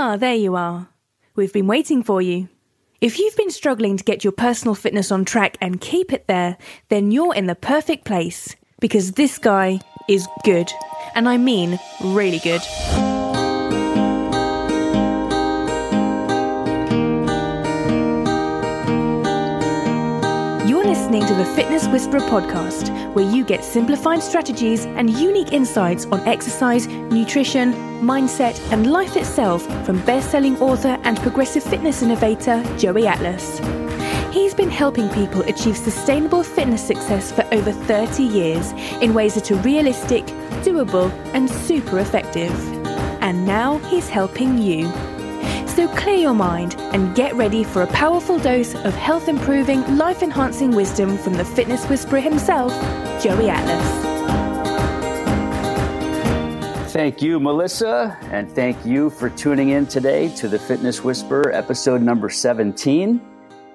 Ah, there you are. We've been waiting for you. If you've been struggling to get your personal fitness on track and keep it there, then you're in the perfect place because this guy is good. And I mean really good. Listening to the Fitness Whisperer podcast, where you get simplified strategies and unique insights on exercise, nutrition, mindset, and life itself from best selling author and progressive fitness innovator Joey Atlas. He's been helping people achieve sustainable fitness success for over 30 years in ways that are realistic, doable, and super effective. And now he's helping you. So clear your mind and get ready for a powerful dose of health improving, life enhancing wisdom from the fitness whisperer himself, Joey Atlas. Thank you, Melissa, and thank you for tuning in today to the Fitness Whisperer episode number 17.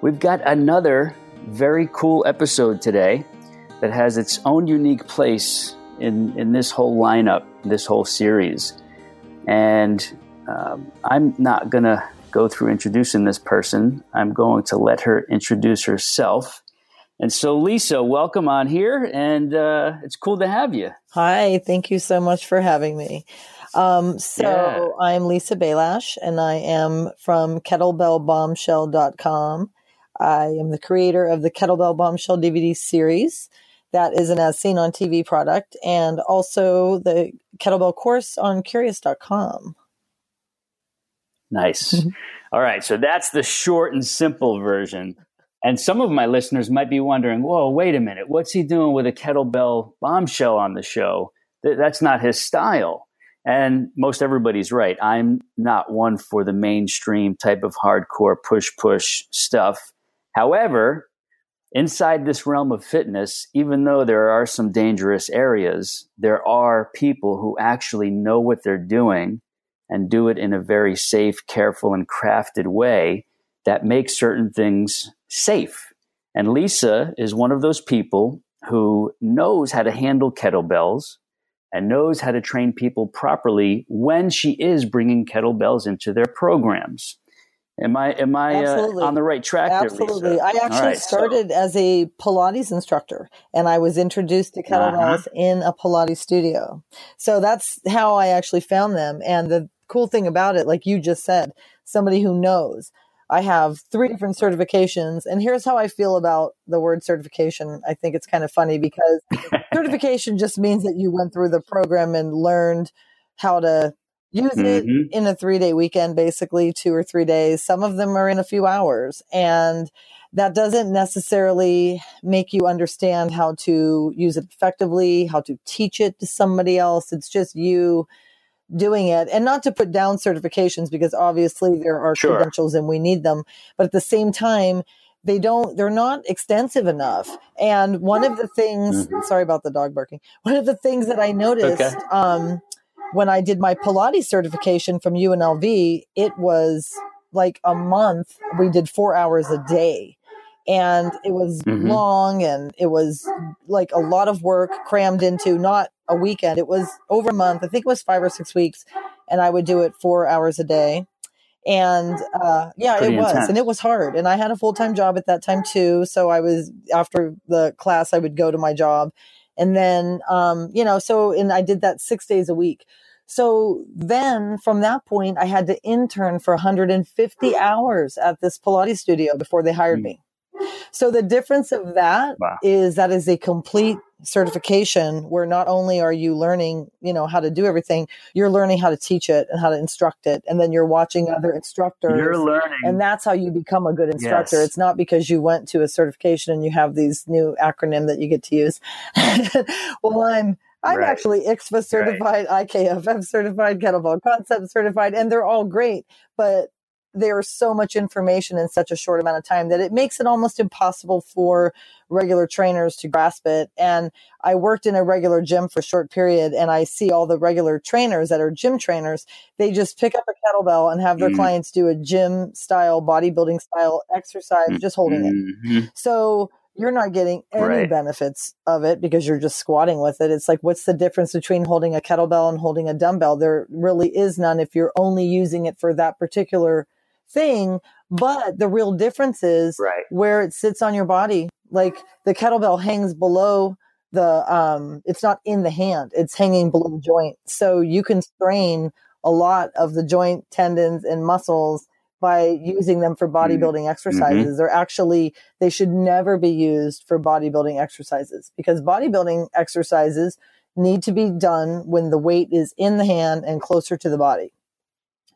We've got another very cool episode today that has its own unique place in, in this whole lineup, this whole series. And um, I'm not going to go through introducing this person. I'm going to let her introduce herself. And so, Lisa, welcome on here, and uh, it's cool to have you. Hi, thank you so much for having me. Um, so, yeah. I'm Lisa Balash, and I am from kettlebellbombshell.com. I am the creator of the Kettlebell Bombshell DVD series. That is an as seen on TV product, and also the kettlebell course on curious.com. Nice. Mm-hmm. All right. So that's the short and simple version. And some of my listeners might be wondering, whoa, wait a minute. What's he doing with a kettlebell bombshell on the show? That's not his style. And most everybody's right. I'm not one for the mainstream type of hardcore push push stuff. However, inside this realm of fitness, even though there are some dangerous areas, there are people who actually know what they're doing and do it in a very safe, careful, and crafted way that makes certain things safe. And Lisa is one of those people who knows how to handle kettlebells and knows how to train people properly when she is bringing kettlebells into their programs. Am I am I uh, on the right track? Absolutely. There, I actually right, started so. as a Pilates instructor, and I was introduced to kettlebells uh-huh. in a Pilates studio. So that's how I actually found them. And the cool thing about it, like you just said, somebody who knows. I have three different certifications, and here's how I feel about the word certification. I think it's kind of funny because certification just means that you went through the program and learned how to use it mm-hmm. in a three day weekend, basically two or three days. Some of them are in a few hours. And that doesn't necessarily make you understand how to use it effectively, how to teach it to somebody else. It's just you doing it and not to put down certifications because obviously there are sure. credentials and we need them. But at the same time, they don't they're not extensive enough and one of the things mm-hmm. sorry about the dog barking one of the things that i noticed okay. um, when I did my Pilates certification from UNLV, it was like a month. We did four hours a day. And it was mm-hmm. long and it was like a lot of work crammed into not a weekend. It was over a month. I think it was five or six weeks. And I would do it four hours a day. And uh, yeah, Pretty it was. Intense. And it was hard. And I had a full time job at that time too. So I was, after the class, I would go to my job. And then, um, you know, so, and I did that six days a week. So then from that point, I had to intern for 150 hours at this Pilates studio before they hired mm. me. So the difference of that wow. is that is a complete certification where not only are you learning, you know, how to do everything, you're learning how to teach it and how to instruct it. And then you're watching other instructors. You're learning. And that's how you become a good instructor. Yes. It's not because you went to a certification and you have these new acronym that you get to use. well, I'm I'm right. actually IKSFA certified, right. IKFF certified, kettlebell concept certified, and they're all great. But there's so much information in such a short amount of time that it makes it almost impossible for regular trainers to grasp it. And I worked in a regular gym for a short period and I see all the regular trainers that are gym trainers. They just pick up a kettlebell and have their mm clients do a gym style, bodybuilding style exercise, just holding mm-hmm. it. So you're not getting any Right. benefits of it because you're just squatting with it. It's like, what's the difference between holding a kettlebell and holding a dumbbell? There really is none if you're only using it for that particular thing. But the real difference is Right. where it sits on your body. Like the kettlebell hangs below the, um, it's not in the hand, it's hanging below the joint. So you can strain a lot of the joint tendons and muscles by using them for bodybuilding exercises. They're actually, they should never be used for bodybuilding exercises because bodybuilding exercises need to be done when the weight is in the hand and closer to the body.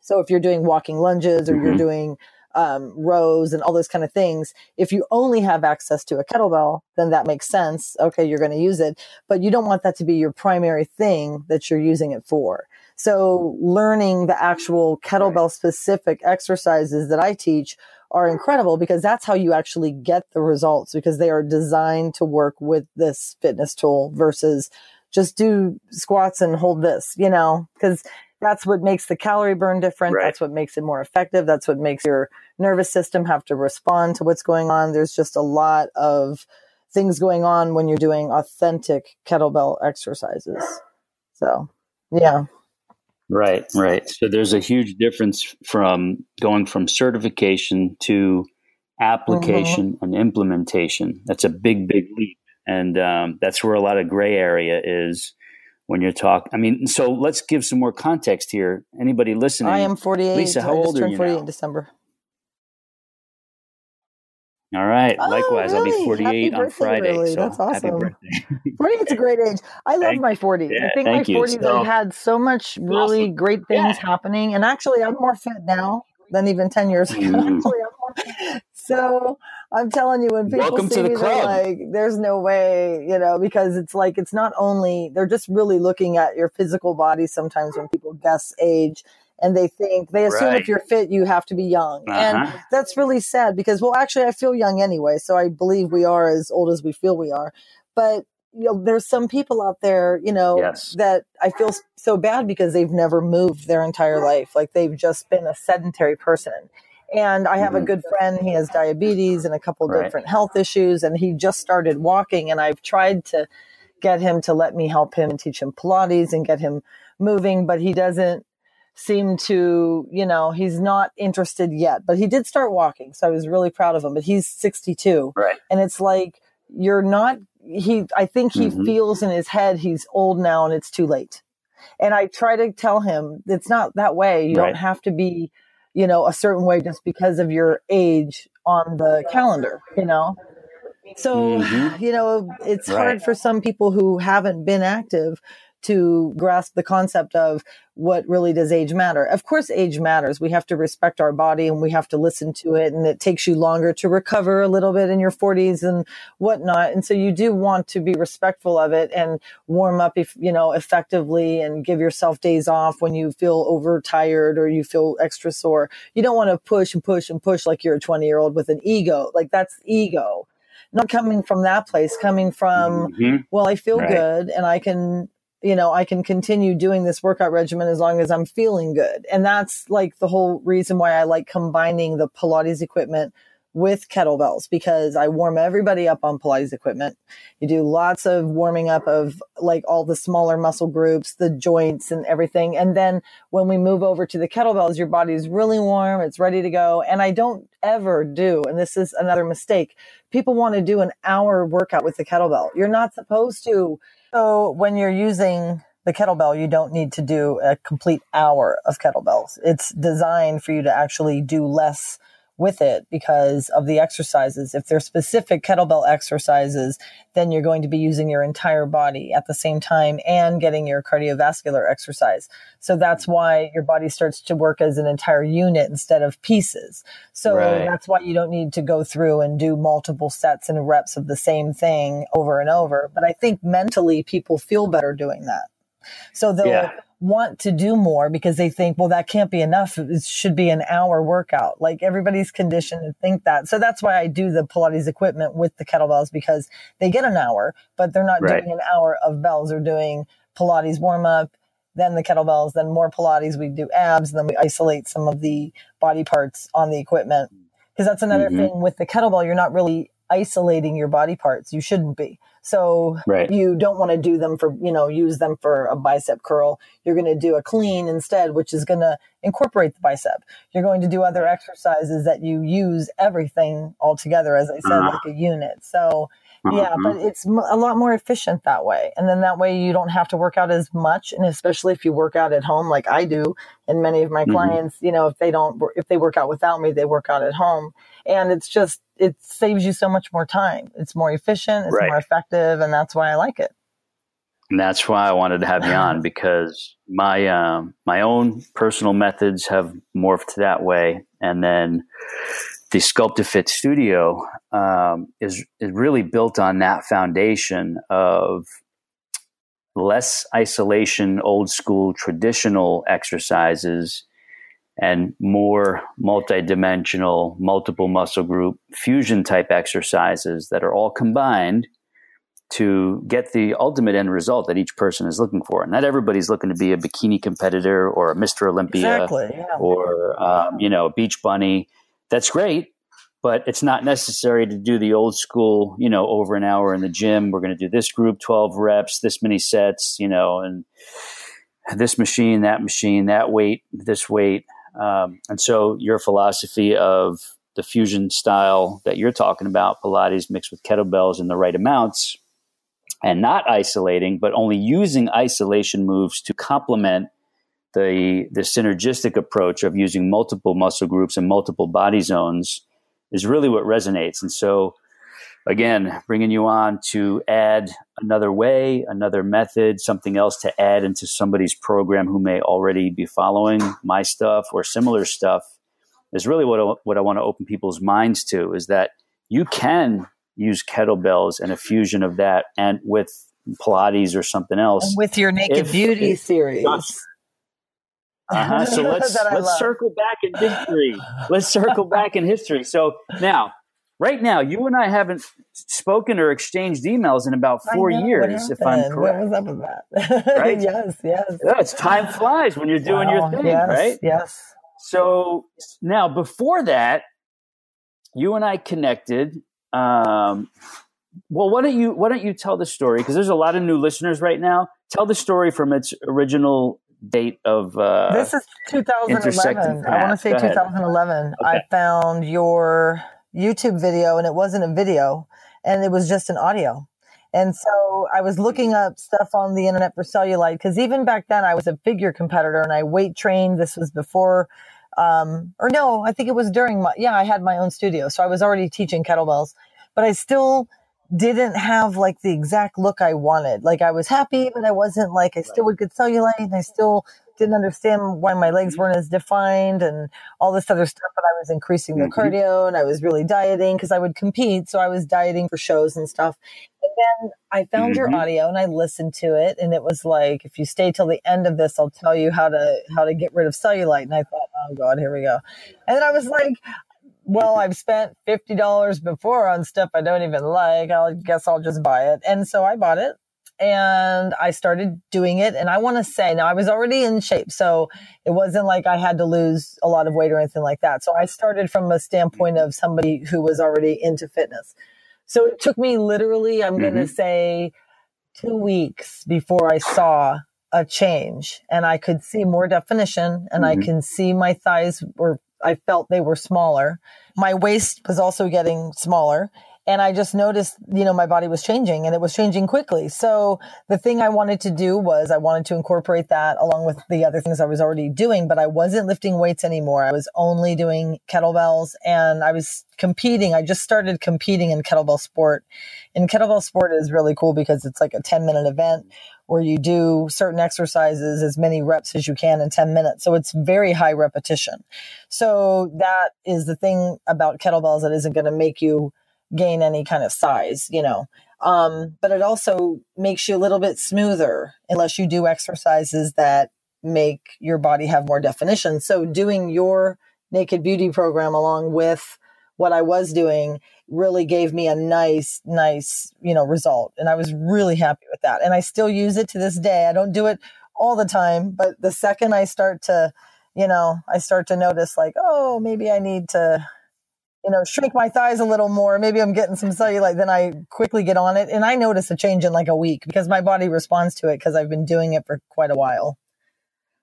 So if you're doing walking lunges or you're Mhm. doing um, rows and all those kind of things, if you only have access to a kettlebell, then that makes sense. Okay, you're going to use it, but you don't want that to be your primary thing that you're using it for. So learning the actual kettlebell specific exercises that I teach are incredible because that's how you actually get the results because they are designed to work with this fitness tool versus just do squats and hold this, you know, because that's what makes the calorie burn different. Right. That's what makes it more effective. That's what makes your nervous system have to respond to what's going on. There's just a lot of things going on when you're doing authentic kettlebell exercises. So, yeah. Right, right. So there's a huge difference from going from certification to application Mm-hmm. and implementation. That's a big, big leap. And um, that's where a lot of gray area is when you're talking. I mean, so let's give some more context here. Anybody listening? I am 48. Lisa, how I old are you 48 now? in December. All right. Oh, Likewise, I'll be 48 Happy on Friday. really. So That's happy awesome. birthday. 48 is a great age. I love Thank- my 40s. yeah, I think my thank you. 40s So- I've had so much really Awesome. great things Yeah. happening. And actually, I'm more fit now than even 10 years ago. Mm. Actually, I'm more So I'm telling you, when people Welcome see the me, they're like, there's no way, you know, because it's like, it's not only, they're just really looking at your physical body sometimes when people guess age. And they think, they assume Right. if you're fit, you have to be young. And Uh-huh. that's really sad because well actually i feel young anyway so i believe we are as old as we feel we are but you know there's some people out there you know Yes. that i feel so bad because they've never moved their entire life like they've just been a sedentary person and i have a Mhm. good friend he has diabetes and a couple Right. different health issues and he just started walking and i've tried to get him to let me help him and teach him pilates and get him moving but he doesn't seem to, you know, he's not interested yet, but he did start walking. So I was really proud of him, but he's 62. Right. And it's like, you're not, he, I think he Mhm. feels in his head he's old now and it's too late. And I try to tell him it's not that way. You Right. don't have to be, you know, a certain way just because of your age on the calendar, you know? So, Mhm. you know, it's Right. hard for some people who haven't been active to grasp the concept of what really does age matter. Of course, age matters. We have to respect our body and we have to listen to it. And it takes you longer to recover a little bit in your 40s and whatnot. And so you do want to be respectful of it and warm up, if, you know, effectively and give yourself days off when you feel overtired or you feel extra sore. You don't want to push and push and push like you're a 20 year old with an ego. Like that's ego. Not coming from that place, coming from, Mhm. well, I feel Right. good and I can, you know, I can continue doing this workout regimen as long as I'm feeling good. And that's like the whole reason why I like combining the Pilates equipment with kettlebells because I warm everybody up on Pilates equipment. You do lots of warming up of like all the smaller muscle groups, the joints and everything. And then when we move over to the kettlebells, your body's really warm. It's ready to go. And I don't ever do, and this is another mistake. People want to do an hour workout with the kettlebell. You're not supposed to. So when you're using the kettlebell, you don't need to do a complete hour of kettlebells. It's designed for you to actually do less with it because of the exercises. If they're specific kettlebell exercises, then you're going to be using your entire body at the same time and getting your cardiovascular exercise. So that's why your body starts to work as an entire unit instead of pieces. So Right. that's why you don't need to go through and do multiple sets and reps of the same thing over and over. But I think mentally people feel better doing that. So they'll Yeah. Want to do more because they think, well, that can't be enough. It should be an hour workout. Like everybody's conditioned to think that. So that's why I do the Pilates equipment with the kettlebells because they get an hour, but they're not Right. doing an hour of bells. They're doing Pilates warm up, then the kettlebells, then more Pilates. We do abs, and then we isolate some of the body parts on the equipment. Because that's another Mhm. thing with the kettlebell, you're not really isolating your body parts. You shouldn't be. So right. you don't want to do them for, you know, use them for a bicep curl. You're going to do a clean instead, which is going to incorporate the bicep. You're going to do other exercises that you use everything all together, as I said, uh-huh. like a unit. So yeah, but it's a lot more efficient that way. And then that way you don't have to work out as much. And especially if you work out at home, like I do, and many of my mm-hmm. clients, you know, if they don't, if they work out without me, they work out at home. And it's just, it saves you so much more time. It's more efficient, it's right. more effective. And that's why I like it. And that's why I wanted to have you on because my um, my own personal methods have morphed that way, and then the Sculpt Fit Studio um, is is really built on that foundation of less isolation, old school, traditional exercises, and more multidimensional, multiple muscle group fusion type exercises that are all combined to get the ultimate end result that each person is looking for. Not everybody's looking to be a bikini competitor or a Mr. Olympia exactly, yeah. or um, you know a beach bunny that's great, but it's not necessary to do the old school, you know, over an hour in the gym. We're going to do this group, 12 reps, this many sets, you know, and this machine, that machine, that weight, this weight. Um, and so your philosophy of the fusion style that you're talking about, Pilates mixed with kettlebells in the right amounts, and not isolating, but only using isolation moves to complement the the synergistic approach of using multiple muscle groups and multiple body zones is really what resonates. And so, again, bringing you on to add another way, another method, something else to add into somebody's program who may already be following my stuff or similar stuff is really what what I want to open people's minds to is that you can use kettlebells and a fusion of that and with Pilates or something else. And with your Naked if, Beauty if, series. Uh-huh. So let's let's love. circle back in history. Let's circle back in history. So now, right now, you and I haven't spoken or exchanged emails in about four years, if I'm correct. What was up with that? Right? yes, yes. Yeah, it's time flies when you're doing wow, your thing, yes, right? Yes. So now, before that, you and I connected. Um, well, why don't you why don't you tell the story? Because there's a lot of new listeners right now. Tell the story from its original date of uh, this is 2011 i want to say 2011 okay. i found your youtube video and it wasn't a video and it was just an audio and so i was looking up stuff on the internet for cellulite because even back then i was a figure competitor and i weight trained this was before um, or no i think it was during my yeah i had my own studio so i was already teaching kettlebells but i still didn't have like the exact look I wanted. Like I was happy, but I wasn't like I still would get cellulite and I still didn't understand why my legs weren't as defined and all this other stuff. But I was increasing the mm-hmm. cardio and I was really dieting because I would compete. So I was dieting for shows and stuff. And then I found mm-hmm. your audio and I listened to it and it was like, if you stay till the end of this, I'll tell you how to how to get rid of cellulite. And I thought, oh God, here we go. And then I was like, well, I've spent $50 before on stuff I don't even like. I guess I'll just buy it. And so I bought it and I started doing it. And I want to say now I was already in shape. So it wasn't like I had to lose a lot of weight or anything like that. So I started from a standpoint of somebody who was already into fitness. So it took me literally, I'm mm-hmm. going to say two weeks before I saw a change and I could see more definition and mm-hmm. I can see my thighs were I felt they were smaller. My waist was also getting smaller. And I just noticed, you know, my body was changing and it was changing quickly. So the thing I wanted to do was I wanted to incorporate that along with the other things I was already doing, but I wasn't lifting weights anymore. I was only doing kettlebells and I was competing. I just started competing in kettlebell sport. And kettlebell sport is really cool because it's like a 10 minute event where you do certain exercises as many reps as you can in 10 minutes. So it's very high repetition. So that is the thing about kettlebells that isn't going to make you gain any kind of size, you know. Um, but it also makes you a little bit smoother unless you do exercises that make your body have more definition. So doing your naked beauty program along with what I was doing really gave me a nice, nice, you know, result. And I was really happy with that. And I still use it to this day. I don't do it all the time, but the second I start to, you know, I start to notice like, oh, maybe I need to, you know, shrink my thighs a little more. Maybe I'm getting some cellulite. Then I quickly get on it. And I notice a change in like a week because my body responds to it because I've been doing it for quite a while.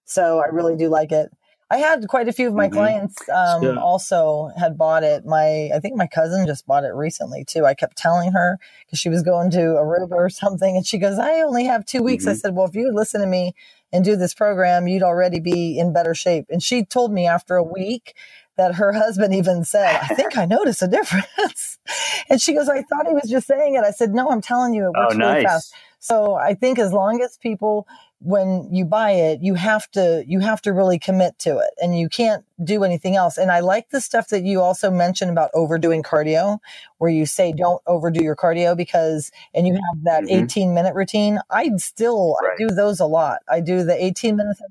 So I really do like it. I had quite a few of my mm-hmm. clients um, also had bought it. My I think my cousin just bought it recently too. I kept telling her because she was going to Aruba or something, and she goes, "I only have two weeks." Mm-hmm. I said, "Well, if you listen to me and do this program, you'd already be in better shape." And she told me after a week that her husband even said, I think I noticed a difference. and she goes, I thought he was just saying it. I said, No, I'm telling you, it works oh, nice. really fast. So I think as long as people when you buy it you have to you have to really commit to it and you can't do anything else and i like the stuff that you also mentioned about overdoing cardio where you say don't overdo your cardio because and you have that mm-hmm. 18 minute routine I'd still right. i do those a lot i do the 18 minutes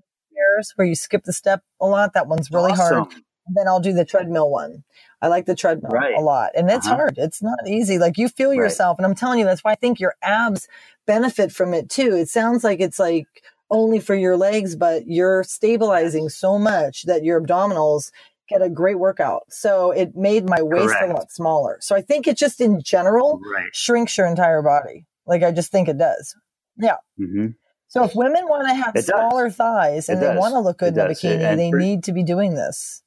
where you skip the step a lot that one's really awesome. hard then I'll do the treadmill one. I like the treadmill right. a lot. And it's uh-huh. hard. It's not easy. Like you feel right. yourself. And I'm telling you, that's why I think your abs benefit from it too. It sounds like it's like only for your legs, but you're stabilizing so much that your abdominals get a great workout. So it made my waist Correct. a lot smaller. So I think it just in general right. shrinks your entire body. Like I just think it does. Yeah. Mm-hmm. So if women want to have it smaller does. thighs and it they want to look good it in a bikini, they for- need to be doing this.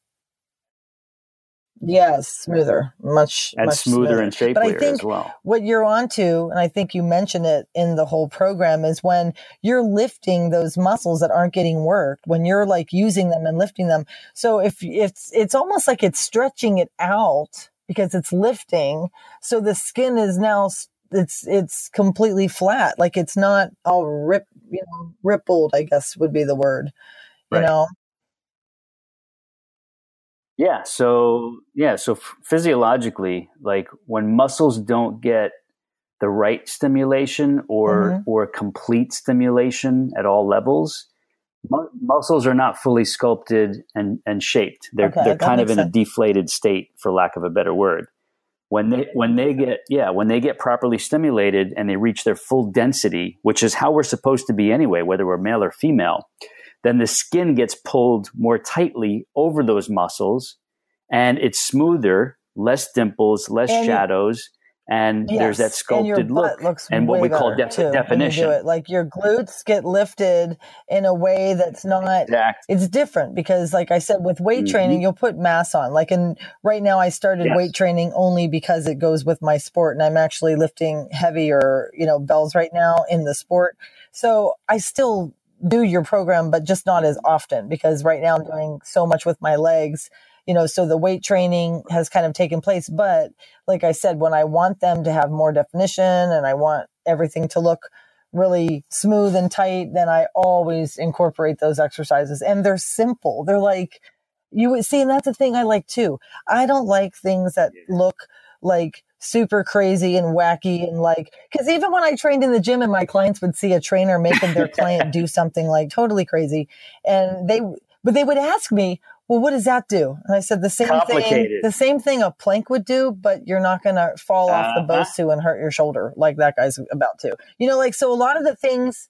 Yes, smoother, much and much smoother, smoother and shapelier but I think as well. What you're onto, and I think you mentioned it in the whole program, is when you're lifting those muscles that aren't getting worked, when you're like using them and lifting them. So if it's it's almost like it's stretching it out because it's lifting, so the skin is now it's it's completely flat, like it's not all rip, you know, rippled. I guess would be the word. Right. You know, yeah. So, yeah. So physiologically, like when muscles don't get the right stimulation or, mm-hmm. or complete stimulation at all levels, mu- muscles are not fully sculpted and, and shaped. They're, okay, they're kind of in sense. a deflated state, for lack of a better word. When they, when they get, yeah, when they get properly stimulated and they reach their full density, which is how we're supposed to be anyway, whether we're male or female, then the skin gets pulled more tightly over those muscles and it's smoother, less dimples, less and shadows. And yes, there's that sculpted look and what we call de- definition. It. Like your glutes get lifted in a way that's not, exactly. it's different because like I said, with weight mm-hmm. training, you'll put mass on. Like, and right now I started yes. weight training only because it goes with my sport and I'm actually lifting heavier, you know, bells right now in the sport. So I still do your program, but just not as often because right now I'm doing so much with my legs, you know, so the weight training has kind of taken place. But like I said, when I want them to have more definition and I want everything to look really smooth and tight, then I always incorporate those exercises and they're simple. They're like, you would see, and that's the thing I like too. I don't like things that look like super crazy and wacky and like because even when i trained in the gym and my clients would see a trainer making their client do something like totally crazy and they but they would ask me well what does that do? And i said the same thing the same thing a plank would do but you're not going to fall off uh-huh. the bosu and hurt your shoulder like that guy's about to. You know like so a lot of the things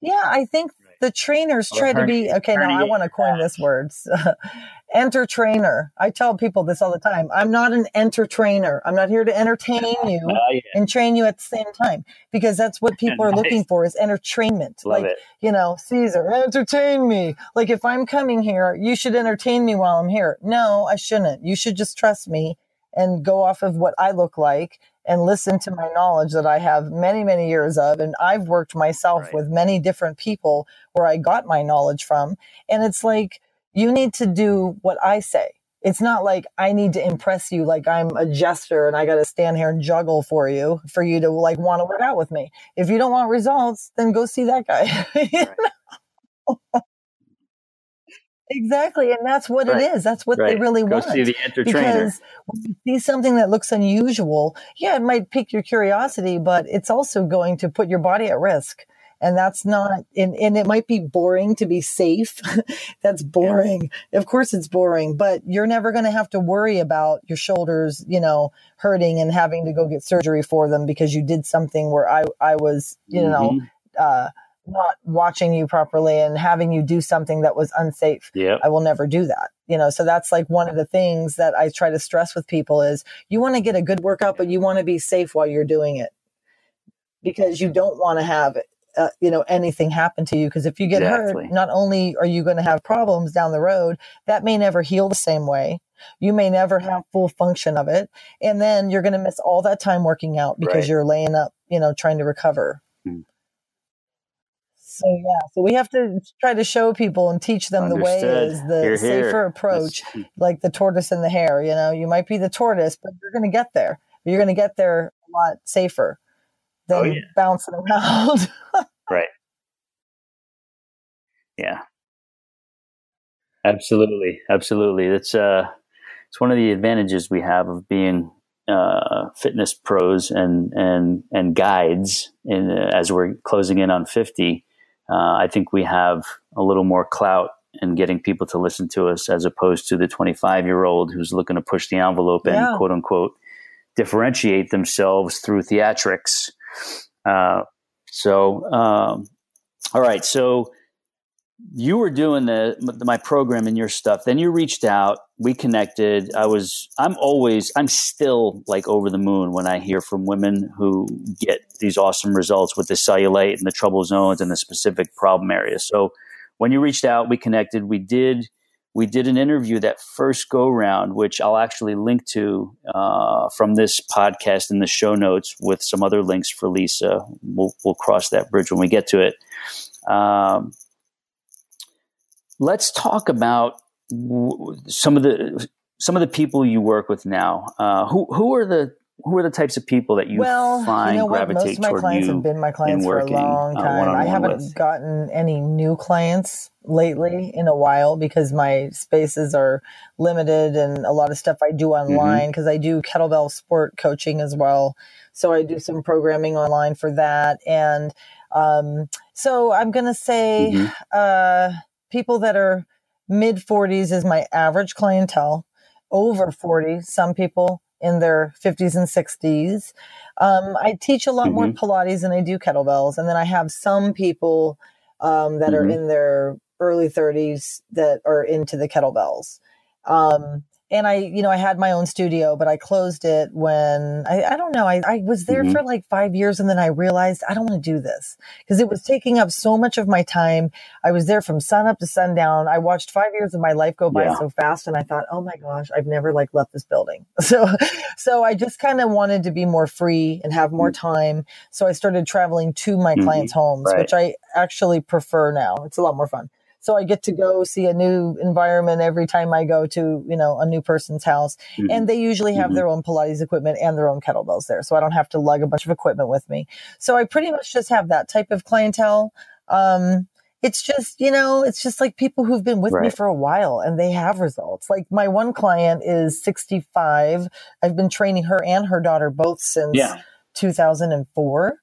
yeah i think the trainers try to be okay now i want to coin this word. Enter trainer. I tell people this all the time. I'm not an enter trainer. I'm not here to entertain you uh, yeah. and train you at the same time because that's what people are nice. looking for is entertainment. Love like it. you know caesar entertain me. Like if i'm coming here you should entertain me while i'm here. No i shouldn't. You should just trust me and go off of what i look like and listen to my knowledge that I have many, many years of. And I've worked myself right. with many different people where I got my knowledge from. And it's like, you need to do what I say. It's not like I need to impress you like I'm a jester and I got to stand here and juggle for you for you to like want to work out with me. If you don't want results, then go see that guy. Exactly, and that's what right. it is. That's what right. they really Go want. See the because when you see something that looks unusual, yeah, it might pique your curiosity, but it's also going to put your body at risk. And that's not, and, and it might be boring to be safe. that's boring. Yeah. Of course it's boring, but you're never going to have to worry about your shoulders, you know, hurting and having to go get surgery for them because you did something where I, I was, you mm-hmm. know, uh, not watching you properly and having you do something that was unsafe. Yeah. I will never do that. You know, so that's like one of the things that I try to stress with people is you want to get a good workout, but you want to be safe while you're doing it because you don't want to have uh, you know anything happen to you because if you get Exactly. hurt not only are you going to have problems down the road that may never heal the same way you may never have full function of it and then you're going to miss all that time working out because Right. you're laying up you know trying to recover Hmm. So yeah so we have to try to show people and teach them the way is the safer approach That's- like the tortoise and the hare you know you might be the tortoise but you're going to get there you're going to get there a lot safer than Oh, yeah. bouncing around Right. Yeah. Absolutely. Absolutely. That's uh it's one of the advantages we have of being uh, fitness pros and and and guides in uh, as we're closing in on 50 uh, I think we have a little more clout in getting people to listen to us as opposed to the 25 year old who's looking to push the envelope and Yeah. quote unquote differentiate themselves through theatrics uh, so um, all right. So you were doing the my program and your stuff. Then you reached out. We connected. I was. I'm always. I'm still like over the moon when I hear from women who get these awesome results with the cellulite and the trouble zones and the specific problem areas. So when you reached out, we connected. We did. We did an interview that first go round, which I'll actually link to uh, from this podcast in the show notes with some other links for Lisa. We'll, we'll cross that bridge when we get to it. Um, let's talk about some of the some of the people you work with now. Uh, who who are the who are the types of people that you well, find you know what? gravitate Most of my clients have been my clients for a working, long uh, time. I haven't with? gotten any new clients lately in a while because my spaces are limited and a lot of stuff I do Mm-hmm. online because I do kettlebell sport coaching as well. So I do some programming online for that. And um, so I'm going to say Mhm. uh, people that are mid 40s is my average clientele, over 40, some people in their 50s and 60s. Um, I teach a lot more Mhm. Pilates than I do kettlebells. And then I have some people um, that are Mhm. in their early 30s that are into the kettlebells. Um, and I, you know, I had my own studio, but I closed it when I, I don't know. I, I was there Mhm. for like five years and then I realized I don't want to do this because it was taking up so much of my time. I was there from sun up to sundown. I watched five years of my life go by Yeah. so fast and I thought, oh my gosh, I've never like left this building. So, so I just kind of wanted to be more free and have more time. So I started traveling to my Mhm. clients' homes, Right. which I actually prefer now. It's a lot more fun. So I get to go see a new environment every time I go to, you know, a new person's house. Mhm. And they usually have Mhm. their own Pilates equipment and their own kettlebells there. So I don't have to lug a bunch of equipment with me. So I pretty much just have that type of clientele. Um, it's just, you know, it's just like people who've been with me for a while and they have results. Like my one client is 65. I've been training her and her daughter both since yeah. 2004.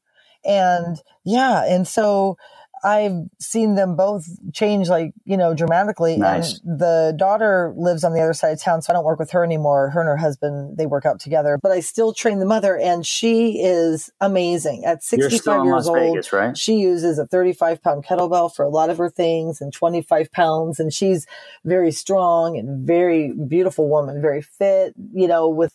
And yeah, and so I've seen them both change like, you know, dramatically. Nice. And the daughter lives on the other side of town, so I don't work with her anymore. Her and her husband, they work out together, but I still train the mother and she is amazing. At 65 years Las old, Vegas, right? she uses a 35 pound kettlebell for a lot of her things and 25 pounds. And she's very strong and very beautiful woman, very fit, you know, with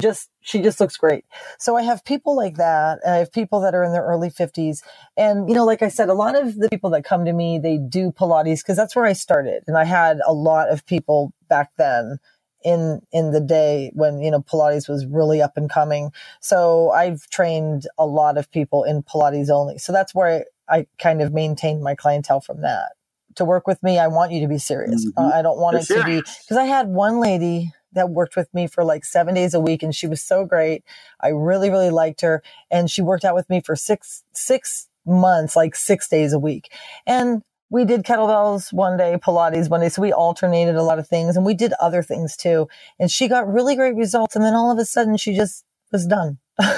just, she just looks great. So I have people like that. I have people that are in their early 50s. And, you know, like I said, a lot of the people that come to me, they do Pilates because that's where I started. And I had a lot of people back then in in the day when you know pilates was really up and coming so i've trained a lot of people in pilates only so that's where i, I kind of maintained my clientele from that to work with me i want you to be serious Mhm. uh, i don't want it to be because i had one lady that worked with me for like seven days a week and she was so great i really really liked her and she worked out with me for six six months like six days a week and we did kettlebells one day, Pilates one day. So we alternated a lot of things and we did other things too. And she got really great results. And then all of a sudden she just was done. and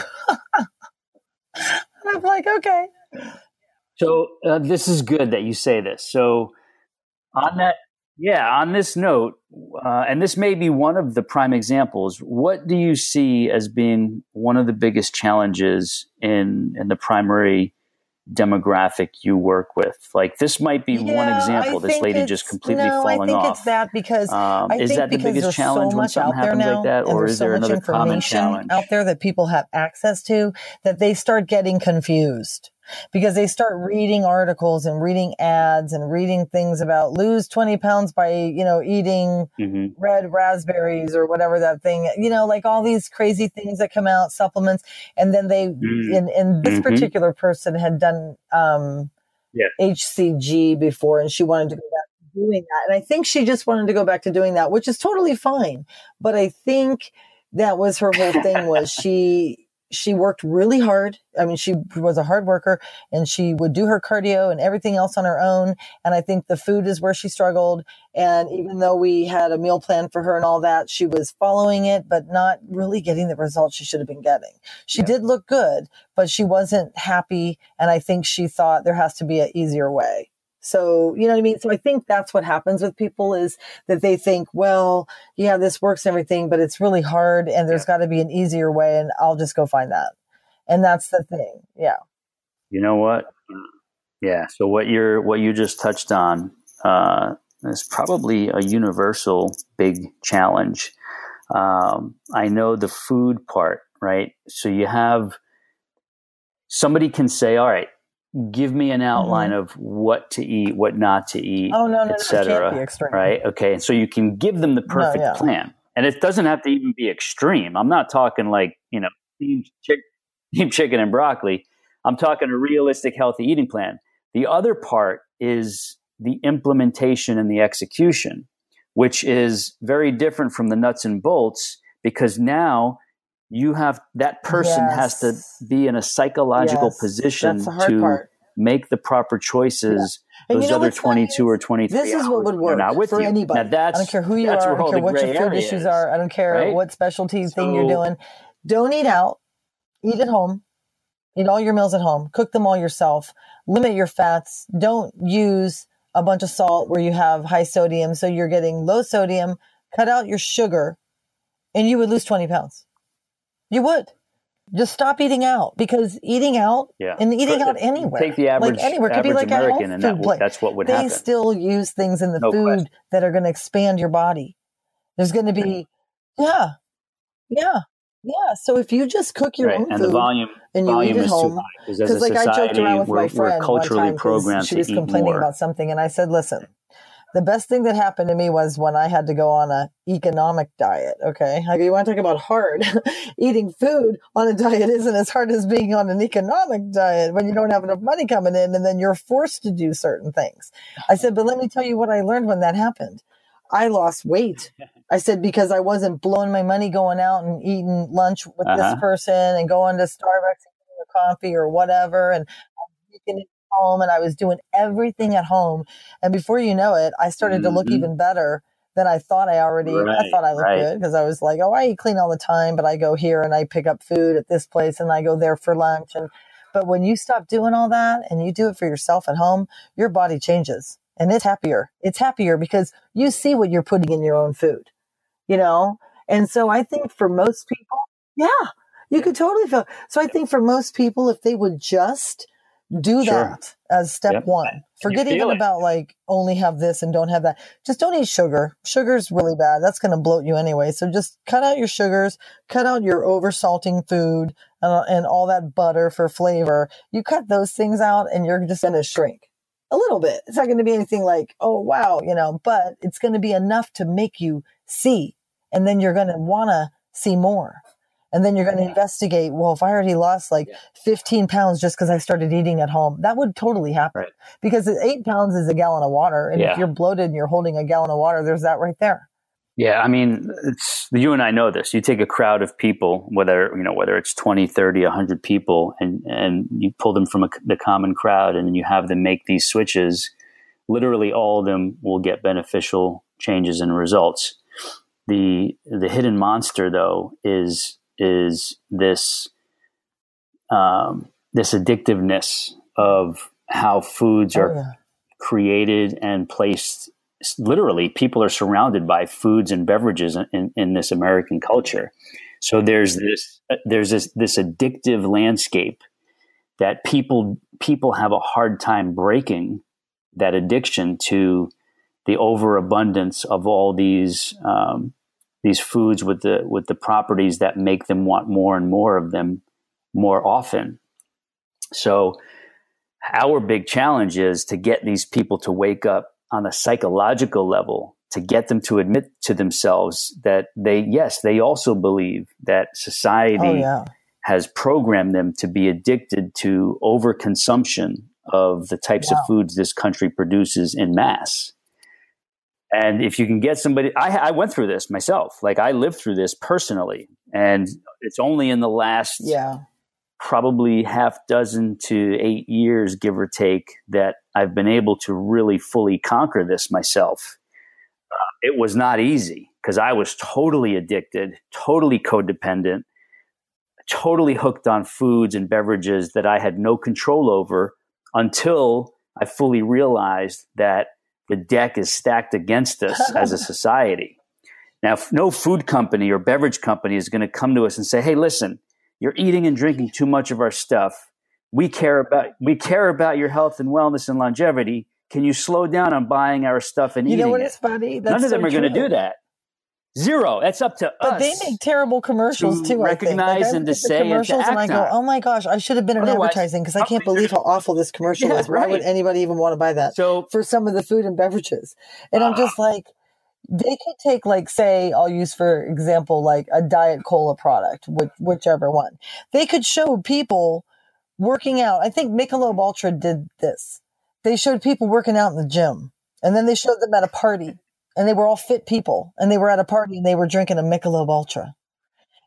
I'm like, okay. So uh, this is good that you say this. So on that, yeah, on this note, uh, and this may be one of the prime examples. What do you see as being one of the biggest challenges in in the primary demographic you work with? Like this might be Yeah, one I example. This lady just completely no, I falling think off. it's that because Um, I is think that the because biggest challenge so when much something happens now, like that, or is so there another common challenge? out there that people have access to that they start getting confused because they start reading articles and reading ads and reading things about lose 20 pounds by you know eating hmm red raspberries or whatever that thing you know like all these crazy things that come out supplements and then they Mm. and, and this Mhm. particular person had done um Yeah. hcg before and she wanted to go back to doing that and i think she just wanted to go back to doing that which is totally fine but i think that was her whole thing was she she worked really hard i mean she was a hard worker and she would do her cardio and everything else on her own and i think the food is where she struggled and even though we had a meal plan for her and all that, she was following it, but not really getting the results she should have been getting. She Yeah. did look good, but she wasn't happy. And I think she thought there has to be an easier way. So, you know what I mean? So I think that's what happens with people is that they think, well, yeah, this works and everything, but it's really hard and there's got to be an easier way and I'll just go find that. And that's the thing. Yeah. You know what? Yeah. So what you're what you just touched on uh, is probably a universal big challenge. Um, I know the food part, right? So you have somebody can say, "All right, give me an outline of what to eat, what not to eat, Mm-hmm. Oh, no, no, no. et cetera." be extreme. Right? Okay. and So you can give them the perfect yeah. plan, and it doesn't have to even be extreme. I'm not talking like you know steamed, chick- steamed chicken and broccoli. I'm talking a realistic, healthy eating plan. The other part is the implementation and the execution, which is very different from the nuts and bolts because now you have that person has to be in a psychological Yes. position That's the hard to part. make the proper choices And those you know other 22 or 23 This is what hours would work not with for you. anybody. Now that's, I don't care who you are. I don't care what your food issues is, are. I don't care right? what specialty thing you're doing. Don't eat out. Eat at home. Eat all your meals at home. Cook them all yourself. Limit your fats. Don't use a bunch of salt where you have high sodium. So you're getting low sodium. Cut out your sugar and you would lose 20 pounds. You would. Just stop eating out because eating out Yeah. and eating For- out anywhere. Take the average, like anywhere. It could be like American, and that, that's what would they happen. They still use things in the No food question. that are going to expand your body. There's going to be, mm. yeah, yeah, yeah. So if you just cook your right. own And food the volume, and you volume eat at home, because like I joked around with my friend we're culturally one time programmed she was complaining more. about something, and I said, "Listen, the best thing that happened to me was when I had to go on a economic diet. Okay, like you want to talk about hard? Eating food on a diet isn't as hard as being on an economic diet when you don't have enough money coming in, and then you're forced to do certain things." I said, "But let me tell you what I learned when that happened. I lost weight." I said because I wasn't blowing my money going out and eating lunch with Uh-huh. this person and going to Starbucks and getting a coffee or whatever, and I'm home and I was doing everything at home. And before you know it, I started to look Mhm. even better than I thought I already. I thought I looked right. good because I was like, oh, I eat clean all the time, but I go here and I pick up food at this place and I go there for lunch. And but when you stop doing all that and you do it for yourself at home, your body changes and it's happier. It's happier because you see what you're putting in your own food, you know. And so I think for most people, yeah, you could totally feel. So I think for most people, if they would just do Sure. that as step Yep. one, forget even it. about like only have this and don't have that. Just don't eat sugar. Sugar's really bad. That's going to bloat you anyway. So just cut out your sugars, cut out your over salting food uh, and all that butter for flavor. You cut those things out and you're just going to shrink a little bit. It's not going to be anything like, oh, wow, you know, but it's going to be enough to make you see. And then you're going to want to see more. And then you're going to investigate, well, if I already lost like 15 pounds just because I started eating at home, that would totally happen. Right. Because eight pounds is a gallon of water. And Yeah. if you're bloated and you're holding a gallon of water, there's that right there. Yeah, I mean, it's you and I know this. You take a crowd of people, whether you know whether it's 20, 30, 100 people and and you pull them from a, the common crowd and you have them make these switches, literally all of them will get beneficial changes and results. The the hidden monster though is is this um, this addictiveness of how foods are Oh, yeah. created and placed literally people are surrounded by foods and beverages in, in this american culture so there's this uh, there's this this addictive landscape that people people have a hard time breaking that addiction to the overabundance of all these um, these foods with the with the properties that make them want more and more of them more often. So our big challenge is to get these people to wake up on a psychological level to get them to admit to themselves that they yes they also believe that society oh, yeah. has programmed them to be addicted to overconsumption of the types yeah. of foods this country produces in mass and if you can get somebody I, I went through this myself. Like i lived through this personally. And it's only in the last yeah. probably half dozen to eight years, give or take, that I've been able to really fully conquer this myself. Uh, it was not easy because I was totally addicted, totally codependent, totally hooked on foods and beverages that I had no control over until I fully realized that the deck is stacked against us as a society. Now, no food company or beverage company is going to come to us and say, hey, listen, you're eating and drinking too much of our stuff. We care about we care about your health and wellness and longevity. Can you slow down on buying our stuff and you eating know what it? is funny? That's None of them so are going to do that. Zero. That's up to but us. But they make terrible commercials to too. Recognize like, and to say commercials, and, and I go, oh my gosh, I should have been in Otherwise, advertising because I can't believe how awful this commercial yeah, is. Why right. would anybody even want to buy that? So for some of the food and beverages, and uh, I'm just like, they could take like say i'll use for example like a diet cola product which, whichever one they could show people working out i think michelob ultra did this they showed people working out in the gym and then they showed them at a party and they were all fit people and they were at a party and they were drinking a michelob ultra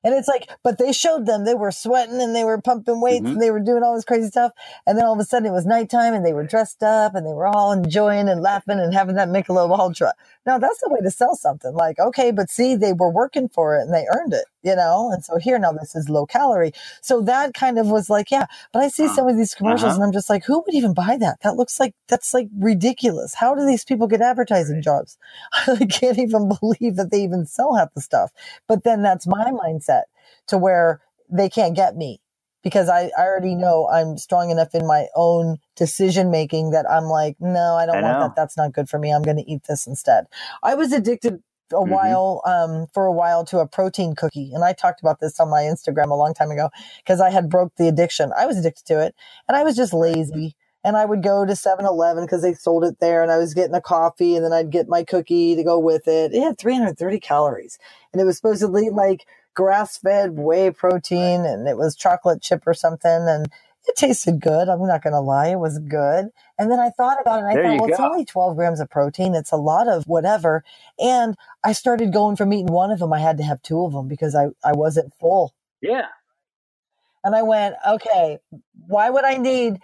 and it's like, but they showed them they were sweating and they were pumping weights mm-hmm. and they were doing all this crazy stuff. And then all of a sudden it was nighttime and they were dressed up and they were all enjoying and laughing and having that Michelob Ultra. Now that's the way to sell something. Like, okay, but see, they were working for it and they earned it, you know? And so here now this is low calorie. So that kind of was like, yeah, but I see some of these commercials uh-huh. and I'm just like, who would even buy that? That looks like, that's like ridiculous. How do these people get advertising jobs? I can't even believe that they even sell half the stuff. But then that's my mindset to where they can't get me because I, I already know I'm strong enough in my own decision making that I'm like, no, I don't I want that. That's not good for me. I'm going to eat this instead. I was addicted a mm-hmm. while, um, for a while to a protein cookie. And I talked about this on my Instagram a long time ago because I had broke the addiction. I was addicted to it and I was just lazy. And I would go to 7 Eleven because they sold it there and I was getting a coffee and then I'd get my cookie to go with it. It had 330 calories and it was supposedly like grass fed whey protein and it was chocolate chip or something. And it tasted good. I'm not going to lie. It was good. And then I thought about it and I there thought, well, go. it's only 12 grams of protein. It's a lot of whatever. And I started going from eating one of them. I had to have two of them because I, I wasn't full. Yeah. And I went, okay, why would I need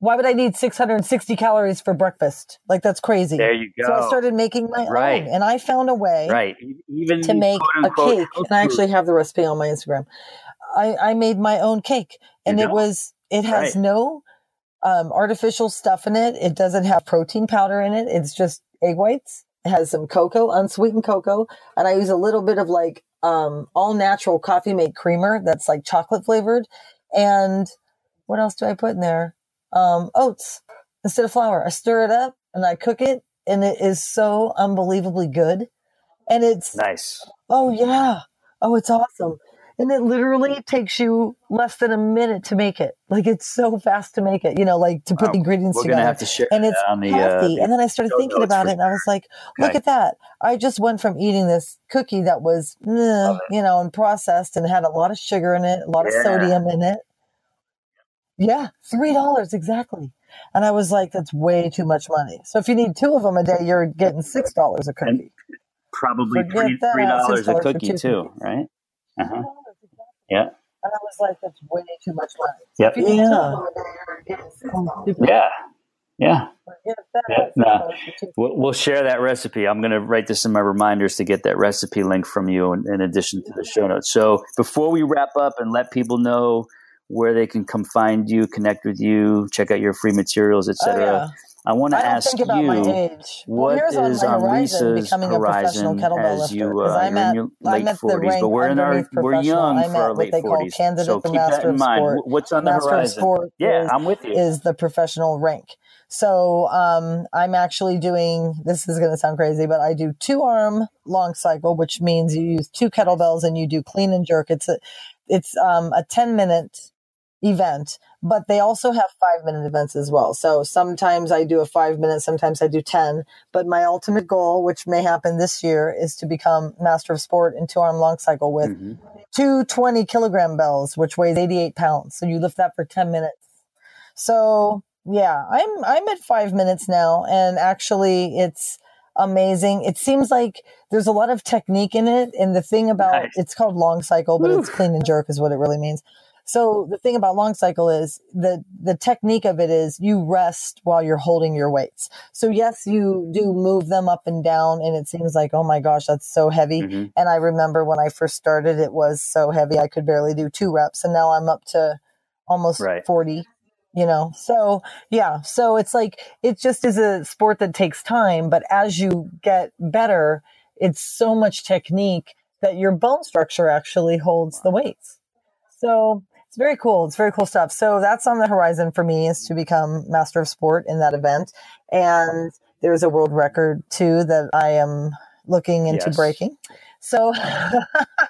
why would I need 660 calories for breakfast? Like that's crazy. There you go. So I started making my right. own, and I found a way, right, even to make a cake. And I actually have the recipe on my Instagram. I, I made my own cake, and it was it has right. no um, artificial stuff in it. It doesn't have protein powder in it. It's just egg whites. It has some cocoa, unsweetened cocoa, and I use a little bit of like um, all natural coffee made creamer that's like chocolate flavored. And what else do I put in there? um, oats instead of flour. I stir it up and I cook it, and it is so unbelievably good. And it's nice. Oh yeah. Oh, it's awesome. And it literally takes you less than a minute to make it. Like it's so fast to make it. You know, like to put the ingredients We're together. Have to share and it's the, healthy. Uh, and then I started thinking about it, and I was like, "Look okay. at that! I just went from eating this cookie that was, eh, you know, and processed and had a lot of sugar in it, a lot yeah. of sodium in it, yeah, three dollars exactly. And I was like, that's way too much money. So if you need two of them a day, you're getting six dollars a cookie. And probably three, three dollars a cookie too, right? Uh-huh. Yeah. And I was like, that's way too much money. Yep. Yeah. Yeah. Yeah. yeah. No. We'll share that recipe. I'm going to write this in my reminders to get that recipe link from you in, in addition to the show notes. So before we wrap up and let people know where they can come find you, connect with you, check out your free materials, etc. Oh, yeah. I want to I ask think about you, my age. Well, what on is my on horizon Lisa's becoming a professional kettlebell as lifter. you, Because uh, I'm at, I'm at the 40s, rank but we're in our, we're young I'm for at our what late they call 40s. candidate So for keep that Master in mind. Sport. What's on the Master of horizon? Sport Yeah, is I'm with you. is the professional rank. So um, I'm actually doing. This is going to sound crazy, but I do two arm long cycle, which means you use two kettlebells and you do clean and jerk. It's a it's um, a ten minute event, but they also have five minute events as well. So sometimes I do a five minute, sometimes I do 10. But my ultimate goal, which may happen this year, is to become master of sport in two arm long cycle with Mhm. two 20 kilogram bells, which weighs 88 pounds. So you lift that for 10 minutes. So yeah, I'm, I'm at five minutes now. And actually it's amazing. It seems like there's a lot of technique in it. And the thing about Nice. it's called long cycle, but it's clean and jerk is what it really means. So the thing about long cycle is the the technique of it is you rest while you're holding your weights. So yes, you do move them up and down and it seems like, oh my gosh, that's so heavy. Mhm. And I remember when I first started, it was so heavy I could barely do two reps, and now I'm up to almost Right. forty. You know, so yeah, so it's like it just is a sport that takes time, but as you get better, it's so much technique that your bone structure actually holds the weights. So very cool. It's very cool stuff. So that's on the horizon for me is to become master of sport in that event. And there's a world record too that I am looking into Yes. breaking. So,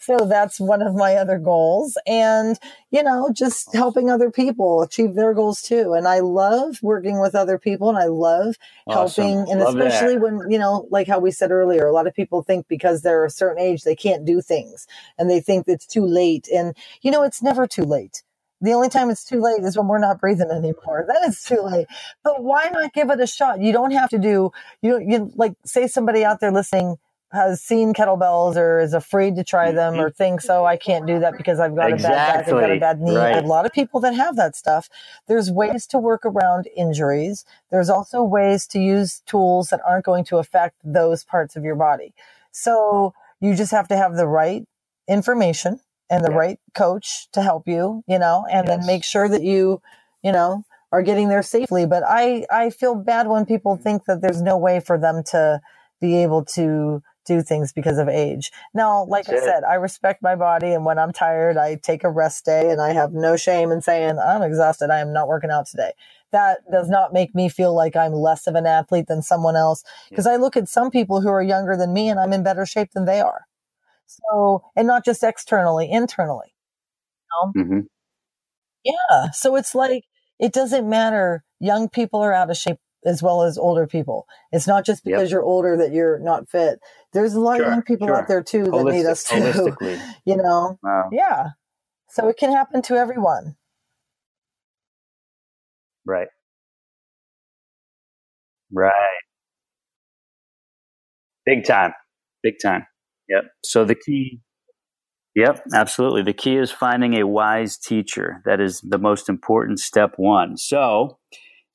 so that's one of my other goals. And, you know, just helping other people achieve their goals too. And I love working with other people and I love Awesome. helping. And Love that. especially when, you know, like how we said earlier, a lot of people think because they're a certain age, they can't do things and they think it's too late. And, you know, it's never too late. The only time it's too late is when we're not breathing anymore. Then it's too late. But why not give it a shot? You don't have to do, you know, you like say somebody out there listening has seen kettlebells or is afraid to try them or thinks, oh, I can't do that because I've got a bad back, I've got a bad knee. Right. A lot of people that have that stuff. There's ways to work around injuries. There's also ways to use tools that aren't going to affect those parts of your body. So you just have to have the right information and the Yeah. right coach to help you, you know, and then make sure that you, you know, are getting there safely. But I, I feel bad when people think that there's no way for them to be able to do things because of age. Now, like I it. said, I respect my body and when I'm tired, I take a rest day and I have no shame in saying I'm exhausted. I am not working out today. That does not make me feel like I'm less of an athlete than someone else because I look at some people who are younger than me and I'm in better shape than they are. So, and not just externally, internally. Mhm. Yeah. So it's like, it doesn't matter. Young people are out of shape as well as older people. It's not just Yep. because you're older that you're not fit. There's a lot Sure, of young people sure. out there too that need us too. holistically. You know? Wow. Yeah. So it can happen to everyone. Right. Right. Big time. Big time. Yep. So the key. Yep, absolutely. The key is finding a wise teacher. That is the most important step one. So,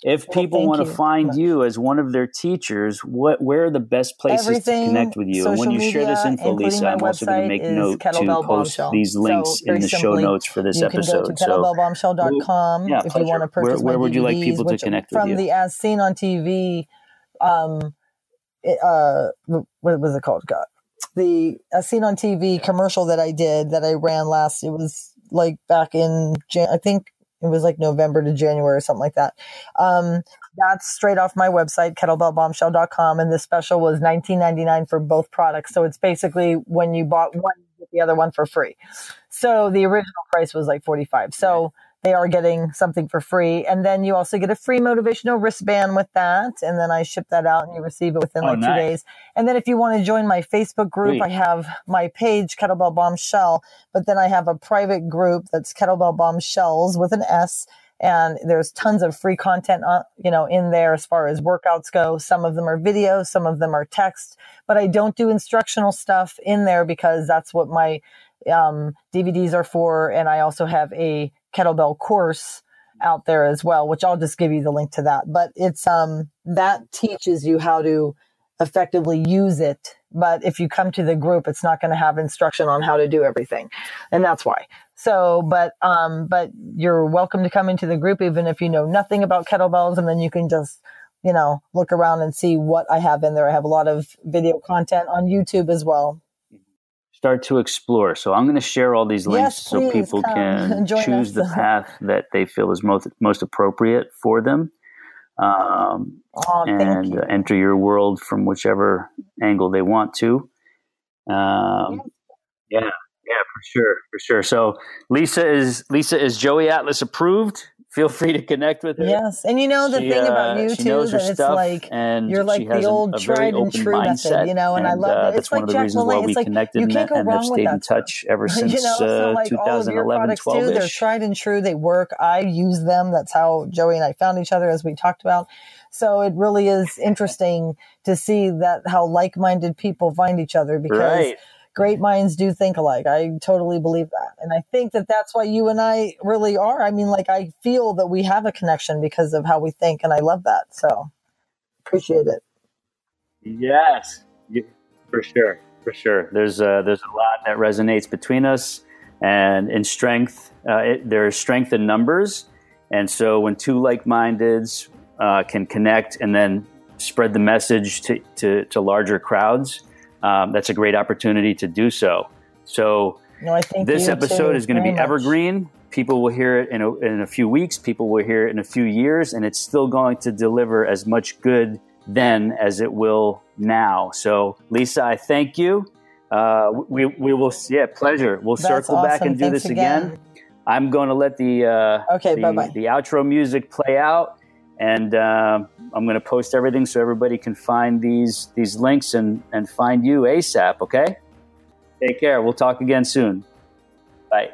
if people want to find you as one of their teachers, what where are the best places Everything, to connect with you? And when you share this media, info, Lisa, I'm also going to make note to post Bombshell. these links So, in the show notes for this you episode. can go to so, kettlebellbombshell.com yeah, if you want to purchase where my would you like people to connect with from you? the as seen on TV um uh what was it called god the as seen on TV commercial that I did that I ran last it was like back in Jan- I think it was like November to January or something like that. Um that's straight off my website kettlebellbombshell.com and the special was 19.99 for both products. So it's basically when you bought one you get the other one for free. So the original price was like 45 so they are getting something for free. And then you also get a free motivational wristband with that. And then i ship that out and you receive it within Oh, like two nice. days. And then if you want to join my facebook group Sweet. i have my page kettlebell bombshell. But then i have a private group that's kettlebell bombshells with an s. And there's tons of free content uh, you know in there as far as workouts go. Some of them are videos some of them are text. But i don't do instructional stuff in there because that's what my um, dvds are for. And i also have a kettlebell course out there as well which i'll just give you the link to that but it's um that teaches you how to effectively use it but if you come to the group it's not going to have instruction on how to do everything and that's why so but um but you're welcome to come into the group even if you know nothing about kettlebells and then you can just you know, look around and see what I have in there. I have a lot of video content on YouTube as well. Start to explore. So I'm going to share all these links Yes, so people come can choose us. the path that they feel is most most appropriate for them. Um, Oh, and you. uh, enter your world from whichever angle they want to. Um, yeah, yeah, for sure, for sure. So Lisa is Lisa is Joey Atlas approved. Feel free to connect with her. Yes, and you know the She, thing about uh, you she too that it's like and you're like the old a very tried and true method, you know, and I love uh, it. It's like Jack we It's like connected you and, can't go and wrong with stayed in touch ever you since know, so uh, like your 2011, products too, 12 they're tried and true. They work. I use them. That's how Joey and I found each other, as we talked about. So it really is interesting to see that how like-minded people find each other because Right. great minds do think alike. I totally believe that. And I think that that's why you and I really are. I mean, like, I feel that we have a connection because of how we think, and I love that. So appreciate it. Yes, for sure, for sure. There's uh, there's a lot that resonates between us, and in strength, uh, it, there's strength in numbers, and so when two like-mindeds uh, can connect and then spread the message to to, to larger crowds, um, that's a great opportunity to do so. So No, I think this episode too, is going to be much. evergreen. People will hear it in a, in a few weeks. People will hear it in a few years, and it's still going to deliver as much good then as it will now. So, Lisa, I thank you. Uh, we, we will, yeah, pleasure. We'll That's circle back and do Thanks this again. I'm going to let the uh, Okay, the, bye-bye. the outro music play out, and uh, I'm going to post everything so everybody can find these these links and and find you ASAP. Okay. Take care. We'll talk again soon. Bye.